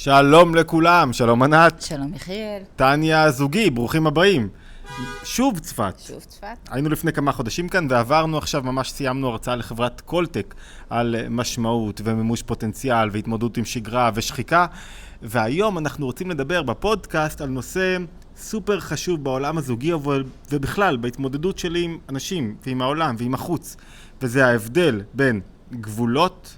שלום לכולם, שלום ענת, שלום יחיאל, טניה זוגי, ברוכים הבאים. שוב צפת. שוב צפת. היינו לפני כמה חודשים כאן ועברנו עכשיו, ממש סיימנו הרצאה לחברת קולטק על משמעות ומימוש פוטנציאל והתמודדות עם שגרה ושחיקה והיום אנחנו רוצים לדבר בפודקאסט על נושא סופר חשוב בעולם הזוגי ובכלל בהתמודדות שלי עם אנשים ועם העולם ועם החוץ וזה ההבדל בין גבולות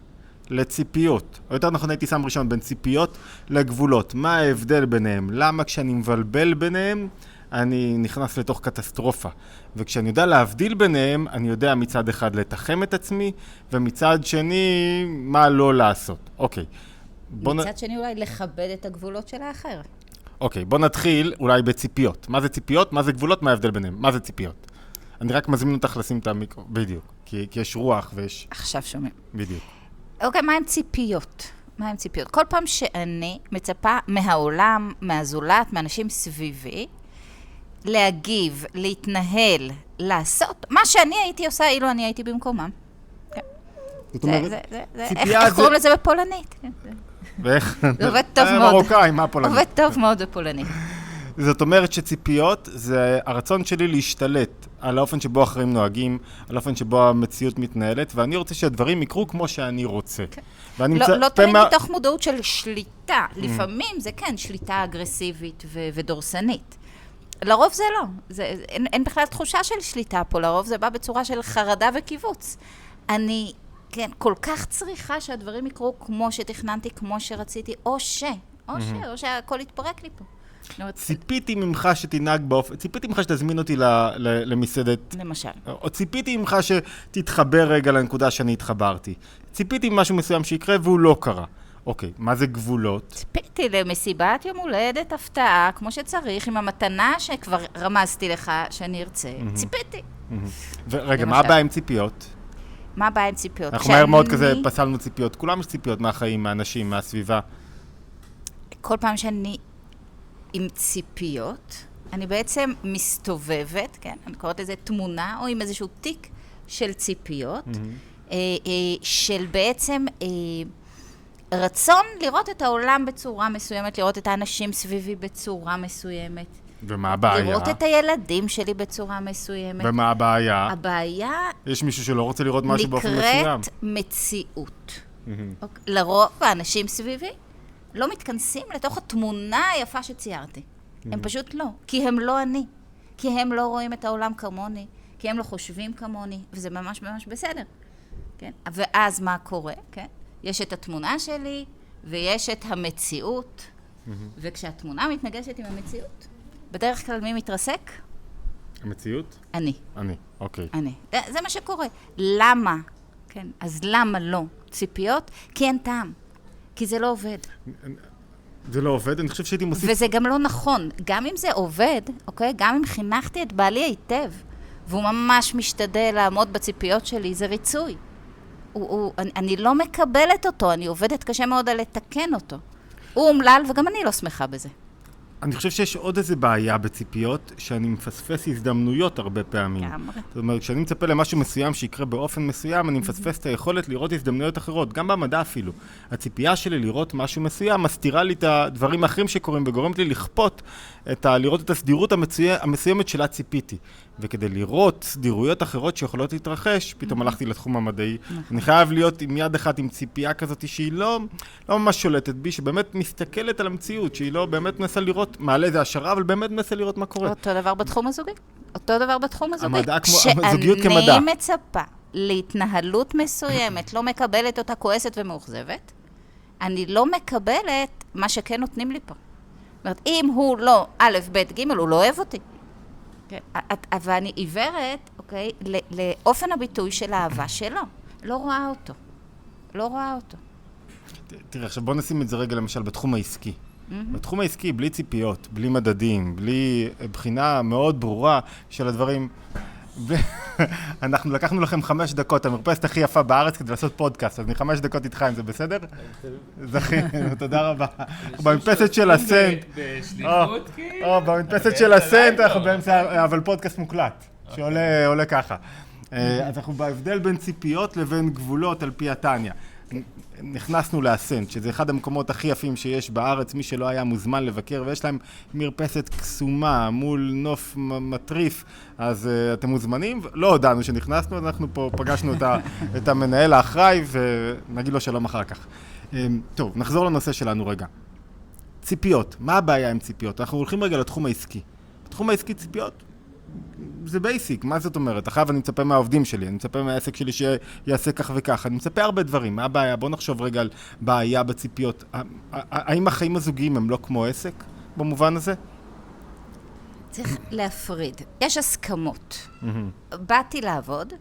לציפיות, או יותר נכון הייתי שם ראשון בין ציפיות לגבולות. מה ההבדל ביניהם? למה כשאני מבלבל ביניהם אני נכנס לתוך קטסטרופה. וכשאני יודע להבדיל ביניהם, אני יודע מצד אחד לתחם את עצמי, ומצד שני, מה לא לעשות. אוקיי. בוא, נ... מצד שני אולי לכבד את הגבולות של האחר. אוקיי, בוא נתחיל אולי בציפיות. מה זה ציפיות? מה זה גבולות? מה ההבדל ביניהם? מה זה ציפיות? אני רק מזמין אותך לשים את המיקרו, בדיוק. כי, כי יש רוח ויש... עכשיו שומעים. בדיוק. אוקיי, מה הן ציפיות? מה הן ציפיות? כל פעם שאני מצפה מהעולם, מהזולת, מאנשים סביבי, להגיב, להתנהל, לעשות מה שאני הייתי עושה אילו אני הייתי במקומם. זאת זה, אומרת, זה, זה, איך, ציפייה קוראים לזה בפולנית? כן, זה ואיך... זה עובד טוב מאוד. מרוקאי, מה פולנית? עובד טוב מאוד בפולנית. זאת אומרת שציפיות זה הרצון שלי להשתלט על האופן שבו אחרים נוהגים, על האופן שבו המציאות מתנהלת, ואני רוצה שהדברים יקרו כמו שאני רוצה. ואני לא, מצפה לא תמיד מה- מתוך מודעות של שליטה. Mm. לפעמים זה כן שליטה אגרסיבית ו- ודורסנית. לרוב זה לא. זה, אין, אין בכלל תחושה של שליטה פה, לרוב זה בא בצורה של חרדה וקיבוץ. אני, כן, כל כך צריכה שהדברים יקרו כמו שתכננתי, כמו שרציתי, או ש, או ש, או שהכל יתפרק לי פה. אומרת, ציפיתי ממך שתנהג באופן, ציפיתי ממך שתזמין אותי ל- ל- למסעדת, למשל. או ציפיתי ממך שתתחבר רגע לנקודה שאני התחברתי. ציפיתי ממשהו מסוים שיקרה והוא לא קרה. אוקיי, מה זה גבולות? ציפיתי למסיבת יום הולדת הפתעה, כמו שצריך, עם המתנה שכבר רמזתי לך שאני ארצה. ציפיתי. ורגע, מה. הבעיה עם ציפיות? מה הבעיה עם ציפיות? אנחנו מהר מאוד כזה פסלנו ציפיות. כולם יש ציפיות מהחיים, מהאנשים, מהסביבה. כל פעם שאני עם ציפיות, אני בעצם מסתובבת, כן, אני קוראת לזה תמונה, או עם איזשהו תיק של ציפיות, אה, של בעצם אה, רצון לראות את העולם בצורה מסוימת, לראות את האנשים סביבי בצורה מסוימת, ומה הבעיה? לראות את הילדים שלי בצורה מסוימת. ומה הבעיה? הבעיה יש מישהו שלא רוצה לראות משהו באופן מסוים. נקראת מציאות. אוקיי? לרוב האנשים סביבי לא מתכנסים לתוך התמונה היפה שציירתי. הם פשוט לא, כי הם לא אני. כי הם לא רואים את העולם כמוני, כי הם לא חושבים כמוני, וזה ממש ממש בסדר. כן? ואז מה קורה? כן? יש את התמונה שלי, ויש את המציאות, וכשהתמונה מתנגשת עם המציאות, בדרך כלל מי מתרסק? המציאות? אני. אני, אוקיי. אני. זה, זה מה שקורה. למה? כן, אז למה לא? ציפיות? כי אין טעם. כי זה לא עובד. זה לא עובד, אני חושב שהייתי מוסיף... וזה גם לא נכון. גם אם זה עובד, אוקיי? גם אם חינכתי את בעלי היטב, והוא ממש משתדל לעמוד בציפיות שלי, זה ריצוי. הוא, הוא, אני, אני לא מקבלת אותו, אני עובדת קשה מאוד על לתקן אותו. הוא אומלל, וגם אני לא שמחה בזה. אני חושב שיש עוד איזה בעיה בציפיות, שאני מפספס הזדמנויות הרבה פעמים. לגמרי. זאת אומרת, כשאני מצפה למשהו מסוים שיקרה באופן מסוים, אני מפספס את היכולת לראות הזדמנויות אחרות, גם במדע אפילו. הציפייה שלי לראות משהו מסוים מסתירה לי את הדברים האחרים שקורים וגורמת לי לכפות את ה... לראות את הסדירות המצויה, המסוימת שלה ציפיתי. וכדי לראות סדירויות אחרות שיכולות להתרחש, פתאום הלכתי לתחום המדעי. אני חייב להיות עם יד אחת עם ציפייה כזאת שהיא לא, לא ממש שולטת בי, שבאמת מסתכלת על המציאות, שהיא לא באמת מנסה לראות, מעלה איזה השערה, אבל באמת מנסה לראות מה קורה. אותו דבר בתחום הזוגי. אותו דבר בתחום הזוגי. המדע כמו- הזוגיות כמדע. כשאני מצפה להתנהלות מסוימת, לא מקבלת אותה כועסת ומאוכזבת, אני לא מקבלת מה שכן נותנים לי פה. זאת אומרת, אם הוא לא א', ב', ג', הוא לא אוהב אותי. כן, אבל אני עיוורת, אוקיי, לאופן הביטוי של האהבה שלו. לא רואה אותו. לא רואה אותו. תראה, עכשיו בוא נשים את זה רגע למשל בתחום העסקי. בתחום העסקי, בלי ציפיות, בלי מדדים, בלי אה, בחינה מאוד ברורה של הדברים. אנחנו לקחנו לכם חמש דקות, המרפסת הכי יפה בארץ כדי לעשות פודקאסט, אז אני חמש דקות איתך, אם זה בסדר? זכינו, תודה רבה. במרפסת של הסנט. בשליחות כאילו? או, במדפסת של הסנט אנחנו באמצע, אבל פודקאסט מוקלט, שעולה עולה ככה. אה, אז אנחנו בהבדל בין ציפיות לבין גבולות על פי התניא. נכנסנו לאסנט, שזה אחד המקומות הכי יפים שיש בארץ, מי שלא היה מוזמן לבקר, ויש להם מרפסת קסומה מול נוף מטריף, אז uh, אתם מוזמנים. לא הודענו שנכנסנו, אנחנו פה פגשנו את, ה, את המנהל האחראי, ונגיד לו שלום אחר כך. Um, טוב, נחזור לנושא שלנו רגע. ציפיות, מה הבעיה עם ציפיות? אנחנו הולכים רגע לתחום העסקי. בתחום העסקי ציפיות זה בייסיק, מה זאת אומרת? עכשיו אני מצפה מהעובדים שלי, אני מצפה מהעסק שלי שיעשה כך וכך, אני מצפה הרבה דברים, מה הבעיה? בוא נחשוב רגע על בעיה בציפיות. האם החיים הזוגיים הם לא כמו עסק במובן הזה? צריך להפריד. יש הסכמות. באתי לעבוד,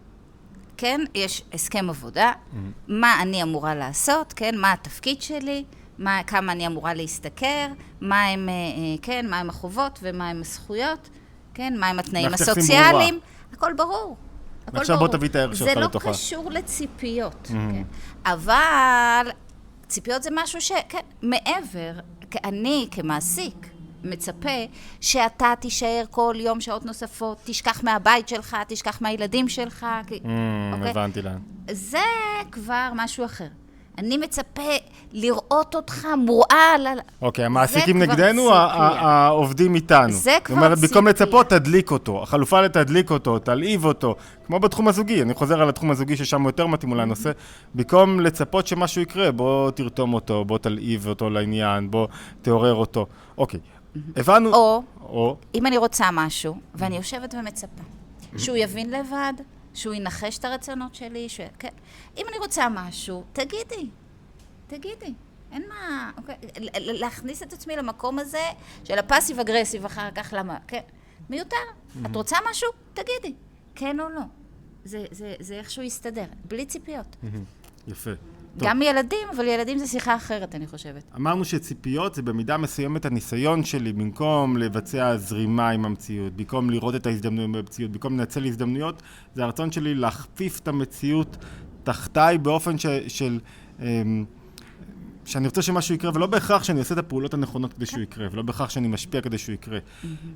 כן, יש הסכם עבודה, מה אני אמורה לעשות, כן, מה התפקיד שלי, מה, כמה אני אמורה להשתכר, מה הם, אה, אה, כן, מה הם החובות ומה הם הזכויות. כן? מהם התנאים מערכת יחסים הסוציאליים, הכל ברור. הכל ברור. בוא תביא את הערך שלך זה לא לתוכה. קשור לציפיות, כן? אבל ציפיות זה משהו ש... כן, מעבר, אני כמעסיק מצפה שאתה תישאר כל יום שעות נוספות, תשכח מהבית שלך, תשכח מהילדים שלך. כי- אוקיי? הבנתי לאן. זה כבר משהו אחר. אני מצפה לראות אותך מורעל על... אוקיי, המעסיקים כבר נגדנו, ציפייה. העובדים איתנו. זה כבר זאת אומרת, במקום ציפייה. לצפות, תדליק אותו. החלופה לתדליק אותו, תלהיב אותו. כמו בתחום הזוגי, אני חוזר על התחום הזוגי ששם יותר מתאים אולי הנושא. במקום לצפות שמשהו יקרה, בוא תרתום אותו, בוא תלהיב אותו לעניין, בוא תעורר אותו. אוקיי, הבנו... או או... אם אני רוצה משהו, ואני יושבת ומצפה, שהוא יבין לבד, שהוא ינחש את הרצונות שלי, ש... כן. אם אני רוצה משהו, תגידי, תגידי. אין מה, אוקיי, להכניס את עצמי למקום הזה של הפאסיב אגרסיב אחר כך, למה, כן, מיותר. את רוצה משהו? תגידי, כן או לא. זה, זה, זה איכשהו יסתדר, בלי ציפיות. יפה. גם ילדים, אבל ילדים זה שיחה אחרת, אני חושבת. אמרנו שציפיות זה במידה מסוימת הניסיון שלי, במקום לבצע זרימה עם המציאות, במקום לראות את ההזדמנויות במציאות, במקום לנצל הזדמנויות, זה הרצון שלי להכפיף את המציאות תחתיי באופן ש, של... אמ, שאני רוצה שמשהו יקרה, ולא בהכרח שאני עושה את הפעולות הנכונות כדי שהוא יקרה, ולא בהכרח שאני משפיע כדי שהוא יקרה.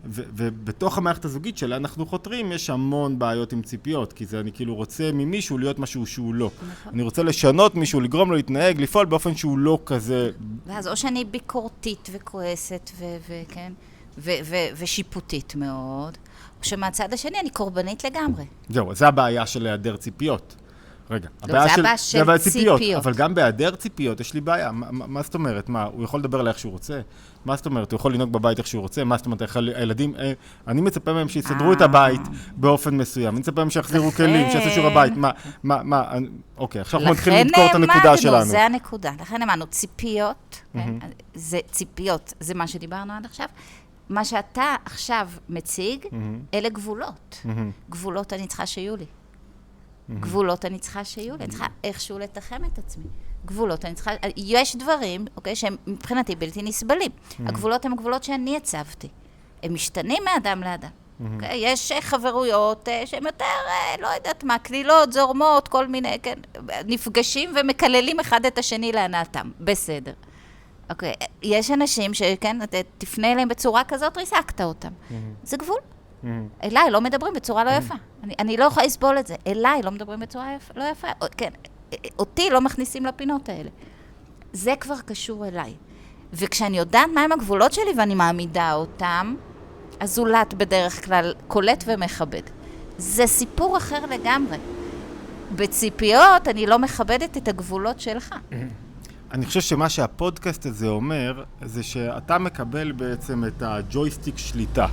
ובתוך המערכת הזוגית שלה אנחנו חותרים, יש המון בעיות עם ציפיות, כי זה אני כאילו רוצה ממישהו להיות משהו שהוא לא. אני רוצה לשנות מישהו, לגרום לו להתנהג, לפעול באופן שהוא לא כזה ואז או שאני ביקורתית וכועסת, וכן, ושיפוטית מאוד, או שמהצד השני אני קורבנית לגמרי. זהו, זה הבעיה של היעדר ציפיות. רגע, לא, זה הבעיה של זה הבעיה ציפיות. אבל גם בהיעדר ציפיות יש לי בעיה. מה, מה, זאת אומרת? מה, הוא יכול לדבר עליי איך שהוא רוצה? מה זאת אומרת? הוא יכול לנהוג בבית איך שהוא רוצה? מה זאת אומרת? הילדים, אה, אני מצפה מהם שיסדרו את אה. הבית באופן מסוים. אני מצפה מהם שיחזירו כלים, שיעשו שיעורי בית. מה, מה, מה, אוקיי, עכשיו אנחנו מתחילים לדקור את הנקודה שלנו. זה הנקודה. לכן אמרנו, ציפיות, כן, זה ציפיות, זה מה שדיברנו עד עכשיו. מה שאתה עכשיו מציג, אלה גבולות. גבולות אני צריכה שיהיו לי. גבולות אני צריכה שיהיו לי, אני צריכה איכשהו לתחם את עצמי. גבולות אני צריכה, יש דברים, אוקיי, שהם מבחינתי בלתי נסבלים. הגבולות הם הגבולות שאני הצבתי. הם משתנים מאדם לאדם. אוקיי? יש אה, חברויות אה, שהן יותר, אה, לא יודעת מה, קלילות, זורמות, כל מיני, כן, נפגשים ומקללים אחד את השני להנאתם. בסדר. אוקיי, אה, יש אנשים שכן, תפנה אליהם בצורה כזאת, ריסקת אותם. זה גבול. אליי לא מדברים בצורה לא יפה. אני, אני לא יכולה לסבול את זה. אליי לא מדברים בצורה יפ, לא יפה. או- כן, אותי לא מכניסים לפינות האלה. זה כבר קשור אליי. וכשאני יודעת מהם הגבולות שלי ואני מעמידה אותם, הזולת בדרך כלל קולט ומכבד. זה סיפור אחר לגמרי. בציפיות אני לא מכבדת את הגבולות שלך. אני חושב שמה שהפודקאסט הזה אומר, זה שאתה מקבל בעצם את הג'ויסטיק שליטה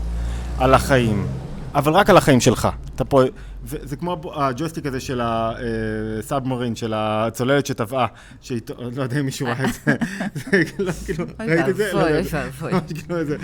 על החיים, אבל רק על החיים שלך. אתה פה, וזה כמו הב- הג'ויסטיק הזה של הסאבמרין, של הצוללת שטבעה, שאיתו, לא יודע אם מישהו ראה את זה, זה כאילו, כאילו, ראית את זה? לא. אוי ואבוי. ממש כאילו איזה-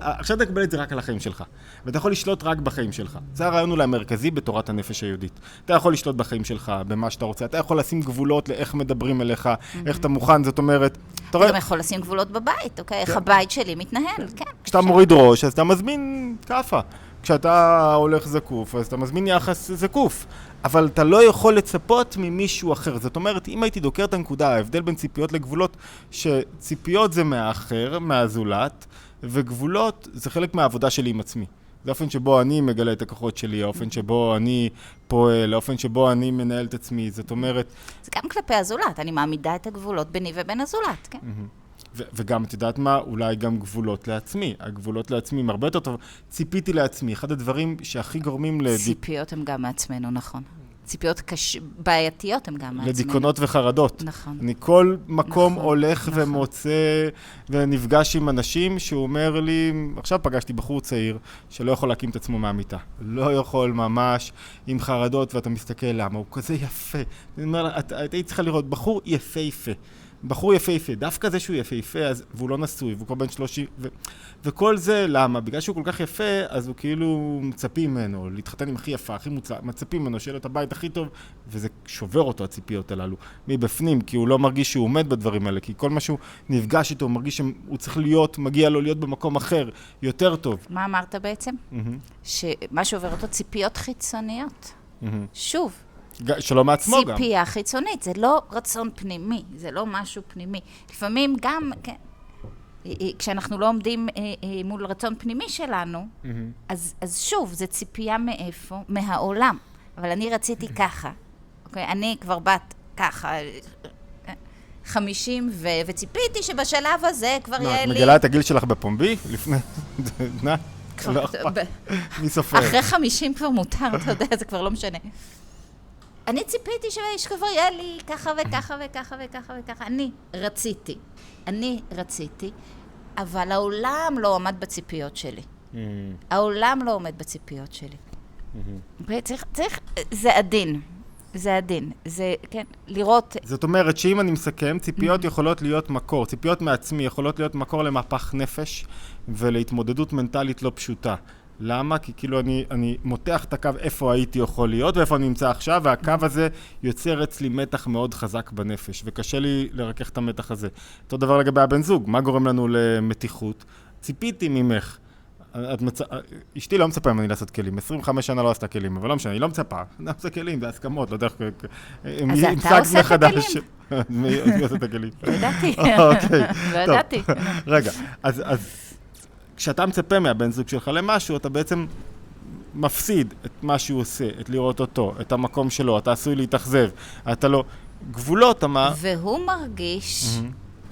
עכשיו אתה מקבל את זה רק על החיים שלך, ואתה יכול לשלוט רק בחיים שלך. זה הרעיון אולי המרכזי בתורת הנפש היהודית. אתה יכול לשלוט בחיים שלך, במה שאתה רוצה, אתה יכול לשים גבולות לאיך מדברים אליך, איך אתה מוכן, זאת אומרת, אתה גם יכול לשים גבולות בבית, אוקיי? איך הבית שלי מתנהל, כן. כשאתה אפשר. מוריד ראש, אז אתה מזמין כאפה. כשאתה הולך זקוף, אז אתה מזמין יחס זקוף. אבל אתה לא יכול לצפות ממישהו אחר. זאת אומרת, אם הייתי דוקר את הנקודה, ההבדל בין ציפיות לגבולות, שציפיות זה מהאחר, מהזולת, וגבולות זה חלק מהעבודה שלי עם עצמי. זה האופן שבו אני מגלה את הכוחות שלי, האופן שבו אני פועל, האופן שבו אני מנהל את עצמי. זאת אומרת, זה גם כלפי הזולת, אני מעמידה את הגבולות ביני ובין הזולת, כן? ו- וגם, את יודעת מה? אולי גם גבולות לעצמי. הגבולות לעצמי הם הרבה יותר טוב. ציפיתי לעצמי. אחד הדברים שהכי גורמים לדיק... ציפיות הן גם מעצמנו, נכון. ציפיות קש... בעייתיות הן גם מעצמנו. לדיכאונות וחרדות. נכון. אני כל מקום נכון, הולך נכון. ומוצא ונפגש עם אנשים שהוא אומר לי, עכשיו פגשתי בחור צעיר שלא יכול להקים את עצמו מהמיטה. לא יכול ממש עם חרדות, ואתה מסתכל למה, הוא כזה יפה. אני אומר לה, את היית צריכה לראות, בחור יפהפה. בחור יפהפה, דווקא זה שהוא יפהפה, אז, והוא לא נשוי, והוא כבר בן 30, ו, וכל זה, למה? בגלל שהוא כל כך יפה, אז הוא כאילו מצפים ממנו להתחתן עם הכי יפה, הכי מוצלח, מצפים ממנו שיהיה לו את הבית הכי טוב, וזה שובר אותו, הציפיות הללו, מבפנים, כי הוא לא מרגיש שהוא עומד בדברים האלה, כי כל מה שהוא נפגש איתו, הוא מרגיש שהוא צריך להיות, מגיע לו להיות במקום אחר, יותר טוב. מה אמרת בעצם? מהמם, שמה שעובר אותו ציפיות חיצוניות. מהמם. שוב, שלא מעצמו גם. ציפייה חיצונית, זה לא רצון פנימי, זה לא משהו פנימי. לפעמים גם, כן, אה, אה, כשאנחנו לא עומדים אה, מול רצון פנימי שלנו, מהמם. אז, אז שוב, זה ציפייה מאיפה? מהעולם. אבל אני רציתי ככה, אוקיי? אני כבר בת ככה, 50, ו- וציפיתי שבשלב הזה כבר מה, יהיה את לי... מגלה את הגיל שלך בפומבי? לפני... נא, לא אכפת. מי סופר? אחרי 50 כבר מותר, אתה יודע, זה כבר לא משנה. אני ציפיתי שכבר יהיה לי ככה וככה וככה וככה וככה. אני רציתי. אני רציתי, אבל העולם לא עמד בציפיות שלי. מהמם, העולם לא עומד בציפיות שלי. מהמם. וצריך, צריך, זה עדין. זה עדין. זה, כן, לראות... זאת אומרת שאם אני מסכם, ציפיות יכולות להיות מקור, ציפיות מעצמי יכולות להיות מקור למהפך נפש ולהתמודדות מנטלית לא פשוטה. למה? כי כאילו אני, אני מותח את הקו איפה הייתי יכול להיות ואיפה אני נמצא עכשיו, והקו הזה יוצר אצלי מתח מאוד חזק בנפש, וקשה לי לרכך את המתח הזה. אותו דבר לגבי הבן זוג, מה גורם לנו למתיחות? ציפיתי ממך. את מצ... אשתי לא מצפה ממני לעשות כלים, 25 שנה לא עשתה כלים, אבל לא משנה, היא לא מצפה, אני עושה כלים, בהסכמות, לא יודע איך... אז אתה עושה את הכלים? מי מי עושה את הכלים? לא ידעתי. אוקיי, לא. ידעתי. רגע, אז כשאתה מצפה מהבן זוג שלך למשהו, אתה בעצם מפסיד את מה שהוא עושה, את לראות אותו, את המקום שלו, אתה עשוי להתאכזב, אתה לא... גבולות, אמר, והוא מרגיש,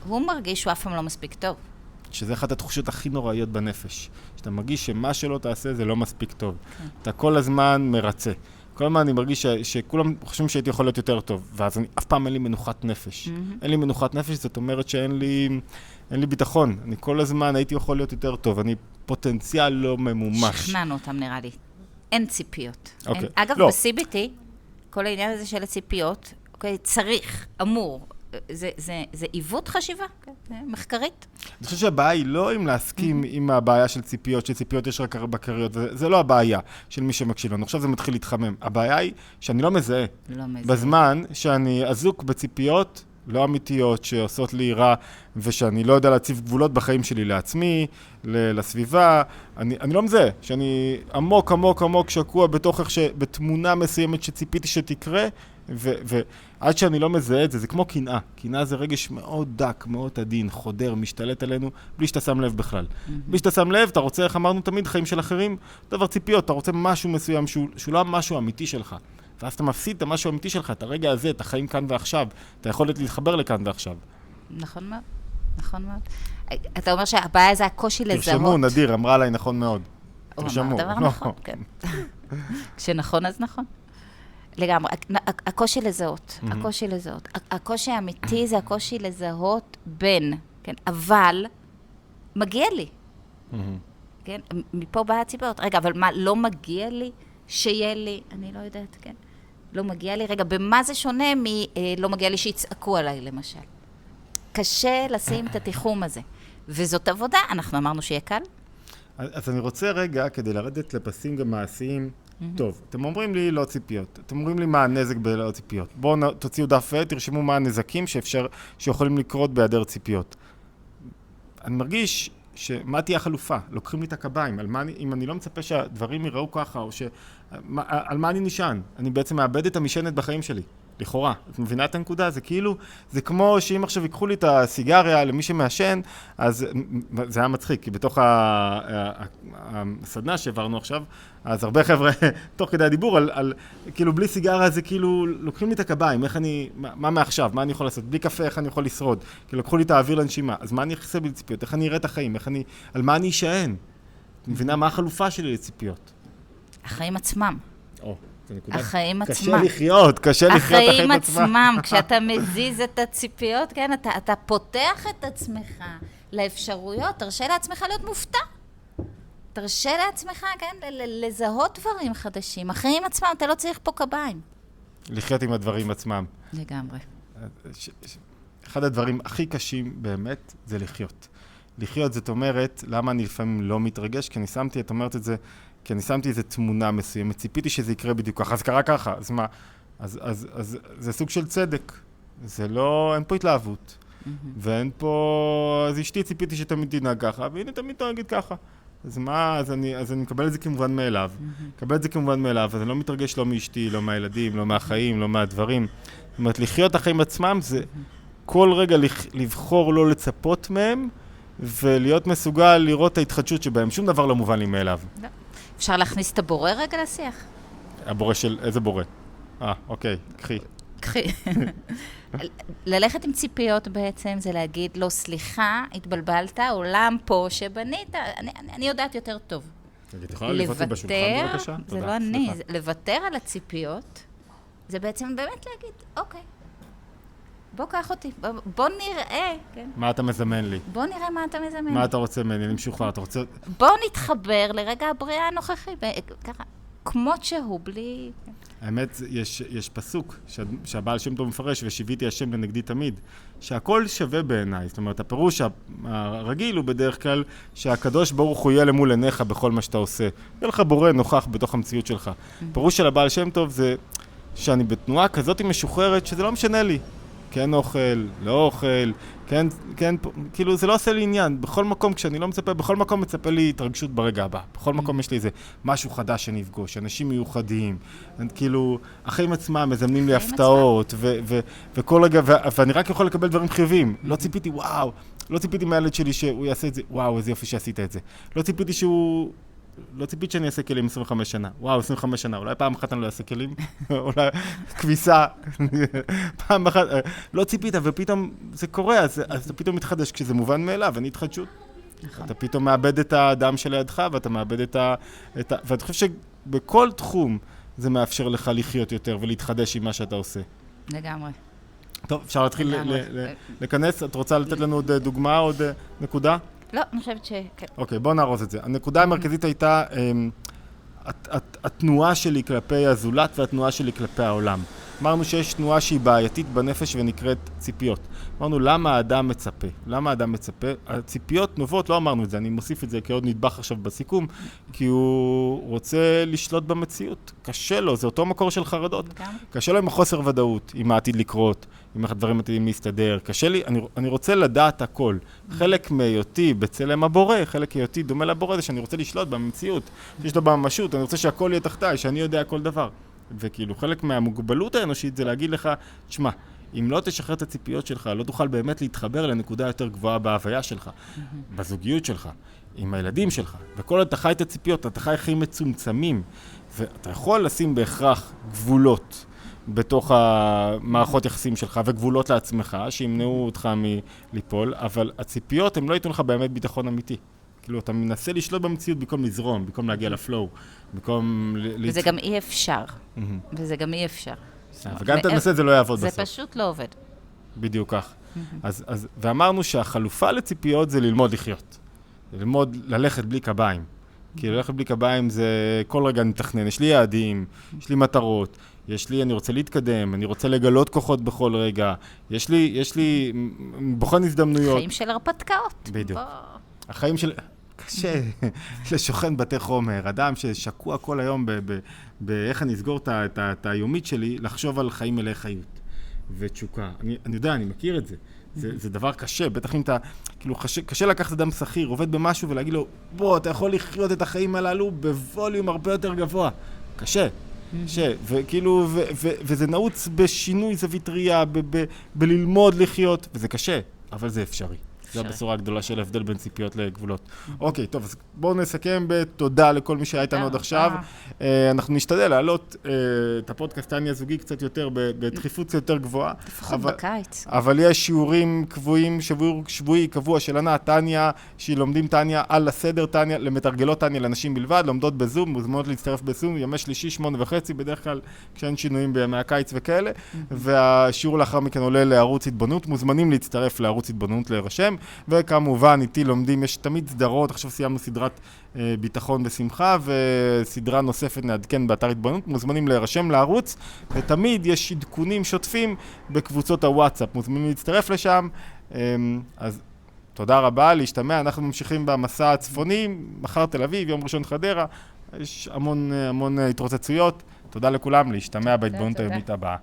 הוא מרגיש שהוא אף פעם לא מספיק טוב. שזה אחת התחושות הכי נוראיות בנפש. שאתה מרגיש שמה שלא תעשה זה לא מספיק טוב. אתה כל הזמן מרצה. כל הזמן אני מרגיש ש, שכולם חושבים שהייתי יכול להיות יותר טוב, ואז אני, אף פעם אין לי מנוחת נפש. אין לי מנוחת נפש, זאת אומרת שאין לי, אין לי ביטחון. אני כל הזמן הייתי יכול להיות יותר טוב, אני פוטנציאל לא ממומש. שכנענו אותם נראה לי. אין ציפיות. אוקיי. אין. אגב, לא. ב-CBT, כל העניין הזה של הציפיות, אוקיי, צריך, אמור, זה, זה, זה עיוות חשיבה, כן, זה מחקרית. אני חושב שהבעיה היא לא אם להסכים עם הבעיה של ציפיות, שציפיות יש רק בקריות, זה, זה לא הבעיה של מי שמקשיב לנו. עכשיו זה מתחיל להתחמם. הבעיה היא שאני לא מזהה. לא מזהה. בזמן שאני אזוק בציפיות לא אמיתיות שעושות לי רע ושאני לא יודע להציב גבולות בחיים שלי לעצמי, לסביבה, אני, אני לא מזהה, שאני עמוק עמוק עמוק שקוע בתוך איך שבתמונה מסוימת שציפיתי שתקרה ו- ועד שאני לא מזהה את זה, זה כמו קנאה. קנאה זה רגש מאוד דק, מאוד עדין, חודר, משתלט עלינו, בלי שאתה שם לב בכלל. בלי שאתה שם לב, אתה רוצה, איך אמרנו תמיד, חיים של אחרים? דבר ציפיות, אתה רוצה משהו מסוים שהוא, שהוא לא המשהו האמיתי שלך. ואז אתה מפסיד את המשהו האמיתי שלך, את הרגע הזה, את החיים כאן ועכשיו, את היכולת להתחבר לכאן ועכשיו. נכון מאוד, נכון מאוד. אתה אומר שהבעיה זה הקושי לזהות. תרשמו, נדיר, אמרה עליי נכון מאוד. הוא תרשמו. אמר דבר לא. נכון, כן. כשנכון אז נכון. לגמרי. הק- הקושי לזהות, הקושי לזהות. הקושי האמיתי זה הקושי לזהות בין, כן, אבל מגיע לי. כן? מפה באה הציפיות. רגע, אבל מה, לא מגיע לי שיהיה לי? אני לא יודעת, כן. לא מגיע לי. רגע, במה זה שונה מלא מגיע לי שיצעקו עליי, למשל? קשה לשים את התיחום הזה. וזאת עבודה, אנחנו אמרנו שיהיה קל. אז אז אני רוצה רגע, כדי לרדת לפסים גם מעשיים, טוב, אתם אומרים לי לא ציפיות, אתם אומרים לי מה הנזק בלא ציפיות. בואו נ- תוציאו דף ועט, תרשמו מה הנזקים שאפשר, שיכולים לקרות בהיעדר ציפיות. אני מרגיש שמה תהיה החלופה? לוקחים לי את הקביים, על מה אם אני לא מצפה שהדברים ייראו ככה, או ש... מה, על מה אני נשען? אני בעצם מאבד את המשענת בחיים שלי. לכאורה. את מבינה את הנקודה? זה כאילו, זה כמו שאם עכשיו ייקחו לי את הסיגריה למי שמעשן, אז זה היה מצחיק, כי בתוך הסדנה שהעברנו עכשיו, אז הרבה חבר'ה, תוך כדי הדיבור על, על, כאילו בלי סיגריה זה כאילו, לוקחים לי את הקביים, איך אני, מה, מה מעכשיו, מה אני יכול לעשות? בלי קפה, איך אני יכול לשרוד? כאילו, לקחו לי את האוויר לנשימה, אז מה אני אעשה בלי ציפיות? איך אני אראה את החיים? איך אני, על מה אני אשען? מבינה מה החלופה שלי לציפיות? החיים עצמם. או, נקודה. החיים קשה עצמם. לחיות, קשה לחיות החיים החיים עצמם. עצמם, כשאתה מזיז את הציפיות, כן, אתה, אתה פותח את עצמך לאפשרויות, תרשה לעצמך להיות מופתע. תרשה לעצמך, כן, לזהות דברים חדשים. החיים עצמם, אתה לא צריך פה קביים. לחיות עם הדברים עצמם. לגמרי. אחד הדברים הכי קשים באמת זה לחיות. לחיות זאת אומרת, למה אני לפעמים לא מתרגש? כי אני שמתי, את אומרת את זה, כי אני שמתי איזו תמונה מסוימת, ציפיתי שזה יקרה בדיוק ככה, אז קרה ככה, אז מה? אז, אז, אז זה סוג של צדק. זה לא, אין פה התלהבות. ואין פה... אז אשתי ציפיתי שתמיד תנהג ככה, והנה תמיד תנהגת ככה. אז מה, אז אני, אז אני מקבל את זה כמובן מאליו. מקבל את זה כמובן מאליו, אז אני לא מתרגש לא מאשתי, לא מהילדים, לא מהחיים, לא מהדברים. זאת אומרת, לחיות החיים עצמם זה כל רגע לבחור לא לצפות מהם, ולהיות מסוגל לראות את ההתחדשות שבהם. שום דבר לא מובן לי מאליו. אפשר להכניס את הבורא רגע לשיח? הבורא של... איזה בורא? אה, אוקיי, קחי. קחי. ללכת עם ציפיות בעצם זה להגיד לו, סליחה, התבלבלת, עולם פה שבנית, אני, אני, אני יודעת יותר טוב. את יכולה לי בשולחן בבקשה? זה לא אני, לוותר על הציפיות, זה בעצם באמת להגיד, אוקיי, בוא קח אותי, בוא, בוא נראה, כן? מה אתה מזמן לי? בוא נראה מה אתה מזמן. מה אתה רוצה ממני? אני משוחרר, אתה רוצה... בוא נתחבר לרגע הבריאה הנוכחי, ככה, כמות שהוא, בלי... האמת, יש, יש פסוק שה, שהבעל שם טוב מפרש, ושיוויתי השם לנגדי תמיד, שהכל שווה בעיניי. זאת אומרת, הפירוש הרגיל הוא בדרך כלל שהקדוש ברוך הוא יהיה למול עיניך בכל מה שאתה עושה. יהיה לך בורא נוכח בתוך המציאות שלך. הפירוש של הבעל שם טוב זה שאני בתנועה כזאת משוחררת שזה לא משנה לי. כן אוכל, לא אוכל, כן, כן, כאילו זה לא עושה לי עניין. בכל מקום, כשאני לא מצפה, בכל מקום מצפה לי התרגשות ברגע הבא. בכל מקום יש לי איזה משהו חדש שנפגוש, אנשים מיוחדים. כאילו, החיים עצמם מזמנים לי הפתעות, ו- ו- וכל רגע, ו- ואני רק יכול לקבל דברים חיוביים. לא ציפיתי, וואו, לא ציפיתי מהילד שלי שהוא יעשה את זה, וואו, איזה יופי שעשית את זה. לא ציפיתי שהוא... לא ציפית שאני אעשה כלים 25 שנה. וואו, 25 שנה, אולי פעם אחת אני לא אעשה כלים? אולי כביסה. פעם אחת, אה, לא ציפית, ופתאום זה קורה, אז, אז אתה פתאום מתחדש כשזה מובן מאליו, אין התחדשות. נכון. אתה פתאום מאבד את האדם שלידך, ואתה מאבד את ה... את ה ואני חושב שבכל תחום זה מאפשר לך לחיות יותר ולהתחדש עם מה שאתה עושה. לגמרי. טוב, אפשר להתחיל לכנס? את רוצה לתת לנו עוד אה, דוגמה, עוד אה, נקודה? לא, אני חושבת ש... כן. אוקיי, בואו נארוז את זה. הנקודה המרכזית הייתה אמ, הת- הת- התנועה שלי כלפי הזולת והתנועה שלי כלפי העולם. אמרנו שיש תנועה שהיא בעייתית בנפש ונקראת ציפיות. אמרנו, למה האדם מצפה? למה האדם מצפה? הציפיות נובעות, לא אמרנו את זה, אני מוסיף את זה כעוד נדבך עכשיו בסיכום, כי הוא רוצה לשלוט במציאות. קשה לו, זה אותו מקור של חרדות. קשה לו עם החוסר ודאות, עם העתיד לקרות, עם איך הדברים עתידים להסתדר. קשה לי, אני, אני רוצה לדעת הכל. חלק מהיותי בצלם הבורא, חלק מהיותי דומה לבורא זה שאני רוצה לשלוט במציאות, שיש לו בממשות, אני רוצה שהכל יהיה תחתיי, שאני יודע כל דבר. וכאילו, חלק מהמוגבלות האנושית זה להגיד לך, תשמע, אם לא תשחרר את הציפיות שלך, לא תוכל באמת להתחבר לנקודה יותר גבוהה בהוויה שלך, בזוגיות שלך, עם הילדים שלך, וכל עוד אתה חי את הציפיות, אתה חי חיים מצומצמים, ואתה יכול לשים בהכרח גבולות בתוך המערכות יחסים שלך, וגבולות לעצמך, שימנעו אותך מליפול, אבל הציפיות הן לא ייתנו לך באמת ביטחון אמיתי. כאילו, אתה מנסה לשלוט במציאות במקום לזרום, במקום להגיע לפלואו, במקום... וזה גם אי אפשר. וזה גם אי אפשר. וגם אם אתה תנסה זה לא יעבוד זה בסוף. פשוט לא עובד. בדיוק כך. אז, אז, ואמרנו שהחלופה לציפיות זה ללמוד לחיות. ללמוד ללכת בלי קביים. כי ללכת בלי קביים זה כל רגע אני מתכנן, יש לי יעדים, יש לי מטרות, יש לי, אני רוצה להתקדם, אני רוצה לגלות כוחות בכל רגע, יש לי, יש לי, בוחן הזדמנויות. חיים של הרפתקאות. בדיוק. בוא. החיים של... קשה לשוכן בתי חומר, אדם ששקוע כל היום באיך אני אסגור את היומית שלי, לחשוב על חיים מלאי חיות ותשוקה. אני, אני יודע, אני מכיר את זה. זה, זה דבר קשה, בטח אם אתה, כאילו, קשה, קשה לקחת אדם שכיר, עובד במשהו ולהגיד לו, בוא, אתה יכול לחיות את החיים הללו בווליום הרבה יותר גבוה. קשה. ש... וכאילו, ו- ו- וזה נעוץ בשינוי זווית ראייה, בללמוד לחיות, וזה קשה, אבל זה אפשרי. זו. הבשורה הגדולה של ההבדל בין ציפיות לגבולות. אוקיי, טוב, אז בואו נסכם בתודה לכל מי שהיה איתנו עד עכשיו. אה, אנחנו נשתדל להעלות אה, את הפודקאסט טניה הזוגי קצת יותר, ב- בתכיפות קצת יותר גבוהה. לפחות בקיץ. אבל יש שיעורים קבועים, שבוע, שבועי קבוע של ענת טניה, שלומדים טניה על הסדר טניה, למתרגלות טניה לנשים בלבד, לומדות בזום, מוזמנות להצטרף בזום, ימי שלישי, שמונה וחצי, בדרך כלל כשאין שינויים בימי הקיץ וכאלה, והשיעור לאחר מכן עולה לערוץ התבוננות, מוזמנים להצטרף לערוץ התבוננות להירשם, וכמובן איתי לומדים, יש תמיד סדרות, עכשיו סיימנו סדרת אה, ביטחון בשמחה, וסדרה נוספת נעדכן באתר התבוננות, מוזמנים להירשם לערוץ, ותמיד יש עדכונים שוטפים בקבוצות הוואטסאפ, מוזמנים להצטרף לשם. אמ, אז תודה רבה, להשתמע, אנחנו ממשיכים במסע הצפוני, מחר תל אביב, יום ראשון חדרה, יש המון, המון התרוצצויות. תודה לכולם, להשתמע בהתבוננות. היומית הבאה.